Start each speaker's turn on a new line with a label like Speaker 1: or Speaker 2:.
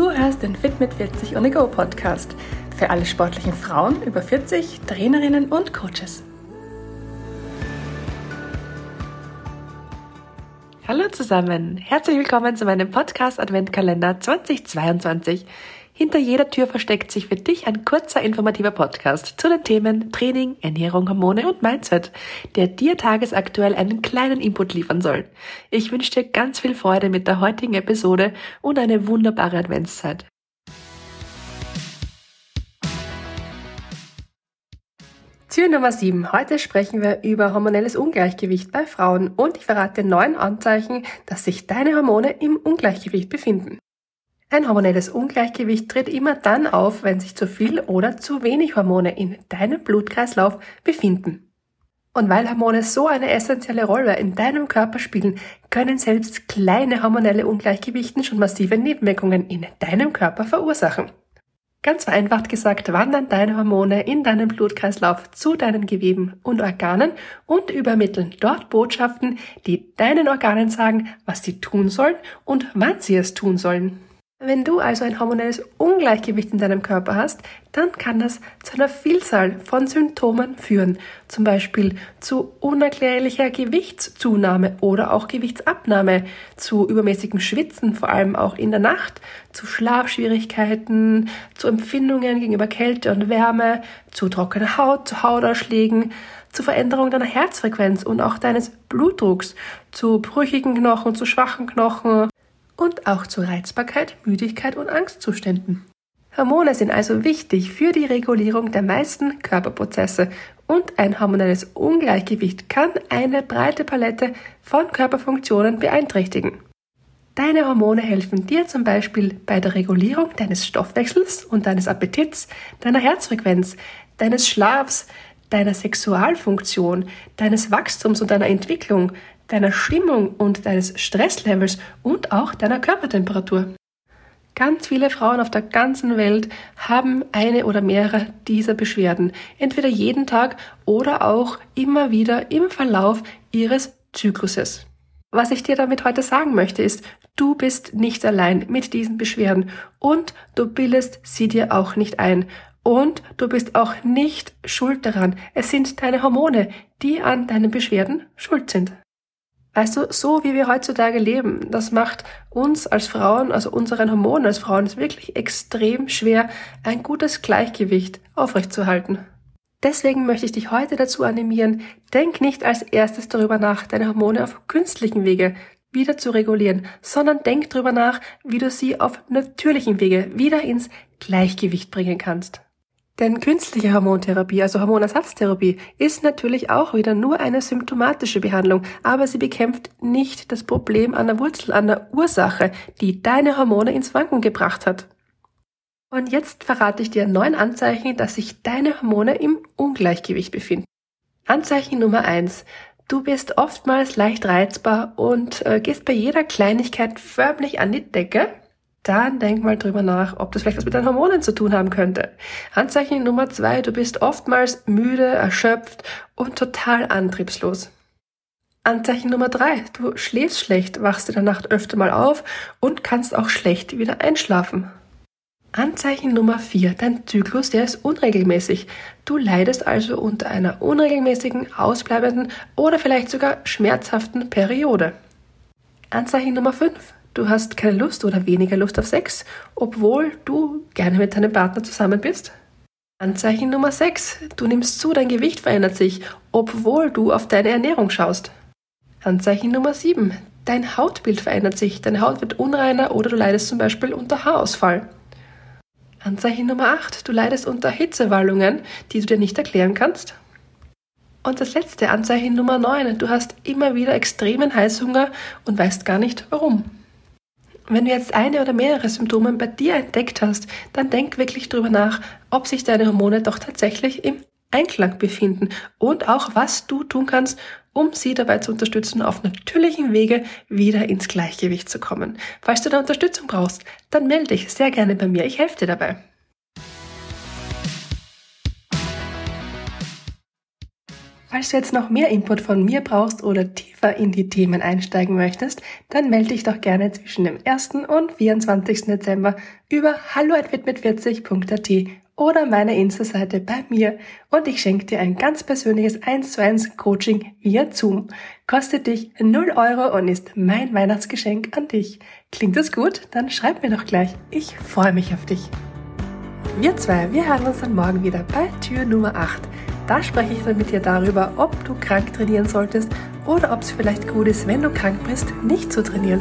Speaker 1: Du hörst den Fit mit 40 on the Go Podcast für alle sportlichen Frauen über 40, Trainerinnen und Coaches. Hallo zusammen, herzlich willkommen zu meinem Podcast Adventkalender 2022. Hinter jeder Tür versteckt sich für dich ein kurzer informativer Podcast zu den Themen Training, Ernährung, Hormone und Mindset, der dir tagesaktuell einen kleinen Input liefern soll. Ich wünsche dir ganz viel Freude mit der heutigen Episode und eine wunderbare Adventszeit. Tür Nummer 7. Heute sprechen wir über hormonelles Ungleichgewicht bei Frauen und ich verrate neun Anzeichen, dass sich deine Hormone im Ungleichgewicht befinden. Ein hormonelles Ungleichgewicht tritt immer dann auf, wenn sich zu viel oder zu wenig Hormone in deinem Blutkreislauf befinden. Und weil Hormone so eine essentielle Rolle in deinem Körper spielen, können selbst kleine hormonelle Ungleichgewichten schon massive Nebenwirkungen in deinem Körper verursachen. Ganz vereinfacht gesagt wandern deine Hormone in deinem Blutkreislauf zu deinen Geweben und Organen und übermitteln dort Botschaften, die deinen Organen sagen, was sie tun sollen und wann sie es tun sollen. Wenn du also ein hormonelles Ungleichgewicht in deinem Körper hast, dann kann das zu einer Vielzahl von Symptomen führen. Zum Beispiel zu unerklärlicher Gewichtszunahme oder auch Gewichtsabnahme, zu übermäßigem Schwitzen, vor allem auch in der Nacht, zu Schlafschwierigkeiten, zu Empfindungen gegenüber Kälte und Wärme, zu trockener Haut, zu Hautausschlägen, zu Veränderung deiner Herzfrequenz und auch deines Blutdrucks, zu brüchigen Knochen, zu schwachen Knochen, und auch zu Reizbarkeit, Müdigkeit und Angstzuständen. Hormone sind also wichtig für die Regulierung der meisten Körperprozesse und ein hormonelles Ungleichgewicht kann eine breite Palette von Körperfunktionen beeinträchtigen. Deine Hormone helfen dir zum Beispiel bei der Regulierung deines Stoffwechsels und deines Appetits, deiner Herzfrequenz, deines Schlafs, deiner Sexualfunktion, deines Wachstums und deiner Entwicklung, deiner Stimmung und deines Stresslevels und auch deiner Körpertemperatur. Ganz viele Frauen auf der ganzen Welt haben eine oder mehrere dieser Beschwerden, entweder jeden Tag oder auch immer wieder im Verlauf ihres Zykluses. Was ich dir damit heute sagen möchte, ist, du bist nicht allein mit diesen Beschwerden und du bildest sie dir auch nicht ein. Und du bist auch nicht schuld daran. Es sind deine Hormone, die an deinen Beschwerden schuld sind. Weißt du, so wie wir heutzutage leben, das macht uns als Frauen, also unseren Hormonen als Frauen, es wirklich extrem schwer, ein gutes Gleichgewicht aufrechtzuerhalten. Deswegen möchte ich dich heute dazu animieren, denk nicht als erstes darüber nach, deine Hormone auf künstlichen Wege wieder zu regulieren, sondern denk darüber nach, wie du sie auf natürlichen Wege wieder ins Gleichgewicht bringen kannst. Denn künstliche Hormontherapie, also Hormonersatztherapie, ist natürlich auch wieder nur eine symptomatische Behandlung, aber sie bekämpft nicht das Problem an der Wurzel, an der Ursache, die deine Hormone ins Wanken gebracht hat. Und jetzt verrate ich dir neun Anzeichen, dass sich deine Hormone im Ungleichgewicht befinden. Anzeichen Nummer eins: Du bist oftmals leicht reizbar und äh, gehst bei jeder Kleinigkeit förmlich an die Decke dann denk mal drüber nach, ob das vielleicht was mit deinen Hormonen zu tun haben könnte. Anzeichen Nummer zwei, du bist oftmals müde, erschöpft und total antriebslos. Anzeichen Nummer drei, du schläfst schlecht, wachst in der Nacht öfter mal auf und kannst auch schlecht wieder einschlafen. Anzeichen Nummer vier, dein Zyklus, der ist unregelmäßig. Du leidest also unter einer unregelmäßigen, ausbleibenden oder vielleicht sogar schmerzhaften Periode. Anzeichen Nummer fünf, du hast keine Lust oder weniger Lust auf Sex, obwohl du gerne mit deinem Partner zusammen bist? Anzeichen Nummer 6. Du nimmst zu, dein Gewicht verändert sich, obwohl du auf deine Ernährung schaust. Anzeichen Nummer 7. Dein Hautbild verändert sich, deine Haut wird unreiner oder du leidest zum Beispiel unter Haarausfall. Anzeichen Nummer 8. Du leidest unter Hitzewallungen, die du dir nicht erklären kannst. Und das letzte Anzeichen Nummer 9. Du hast immer wieder extremen Heißhunger und weißt gar nicht warum. Wenn du jetzt eine oder mehrere Symptome bei dir entdeckt hast, dann denk wirklich drüber nach, ob sich deine Hormone doch tatsächlich im Einklang befinden und auch was du tun kannst, um sie dabei zu unterstützen, auf natürlichem Wege wieder ins Gleichgewicht zu kommen. Falls du da Unterstützung brauchst, dann melde dich sehr gerne bei mir. Ich helfe dir dabei. Falls du jetzt noch mehr Input von mir brauchst oder tiefer in die Themen einsteigen möchtest, dann melde dich doch gerne zwischen dem 1. und 24. Dezember über hallo@mit40.at oder meiner Insta-Seite bei mir und ich schenke dir ein ganz persönliches 1 zu 1 Coaching via Zoom. Kostet dich 0 Euro und ist mein Weihnachtsgeschenk an dich. Klingt das gut? Dann schreib mir doch gleich. Ich freue mich auf dich. Wir zwei, wir hören uns dann morgen wieder bei Tür Nummer 8. Da spreche ich dann mit dir darüber, ob du krank trainieren solltest oder ob es vielleicht gut ist, wenn du krank bist, nicht zu trainieren.